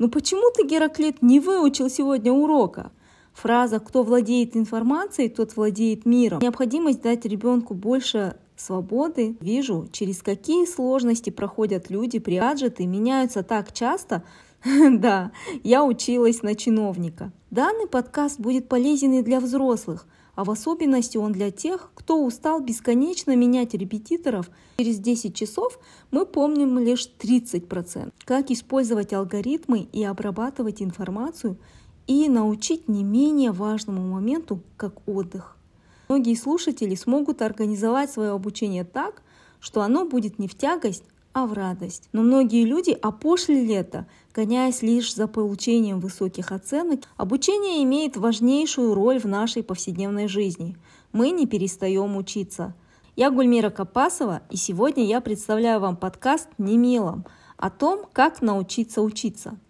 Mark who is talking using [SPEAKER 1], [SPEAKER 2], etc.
[SPEAKER 1] Ну почему ты, Гераклит, не выучил сегодня урока? Фраза «кто владеет информацией, тот владеет миром». Необходимость дать ребенку больше свободы. Вижу, через какие сложности проходят люди при гаджеты, меняются так часто. Да, я училась на чиновника. Данный подкаст будет полезен и для взрослых, а в особенности он для тех, кто устал бесконечно менять репетиторов. Через 10 часов мы помним лишь 30%. Как использовать алгоритмы и обрабатывать информацию и научить не менее важному моменту, как отдых. Многие слушатели смогут организовать свое обучение так, что оно будет не в тягость, а в радость. Но многие люди опошлили это, гоняясь лишь за получением высоких оценок. Обучение имеет важнейшую роль в нашей повседневной жизни. Мы не перестаем учиться. Я Гульмира Капасова, и сегодня я представляю вам подкаст «Немелом» о том, как научиться учиться –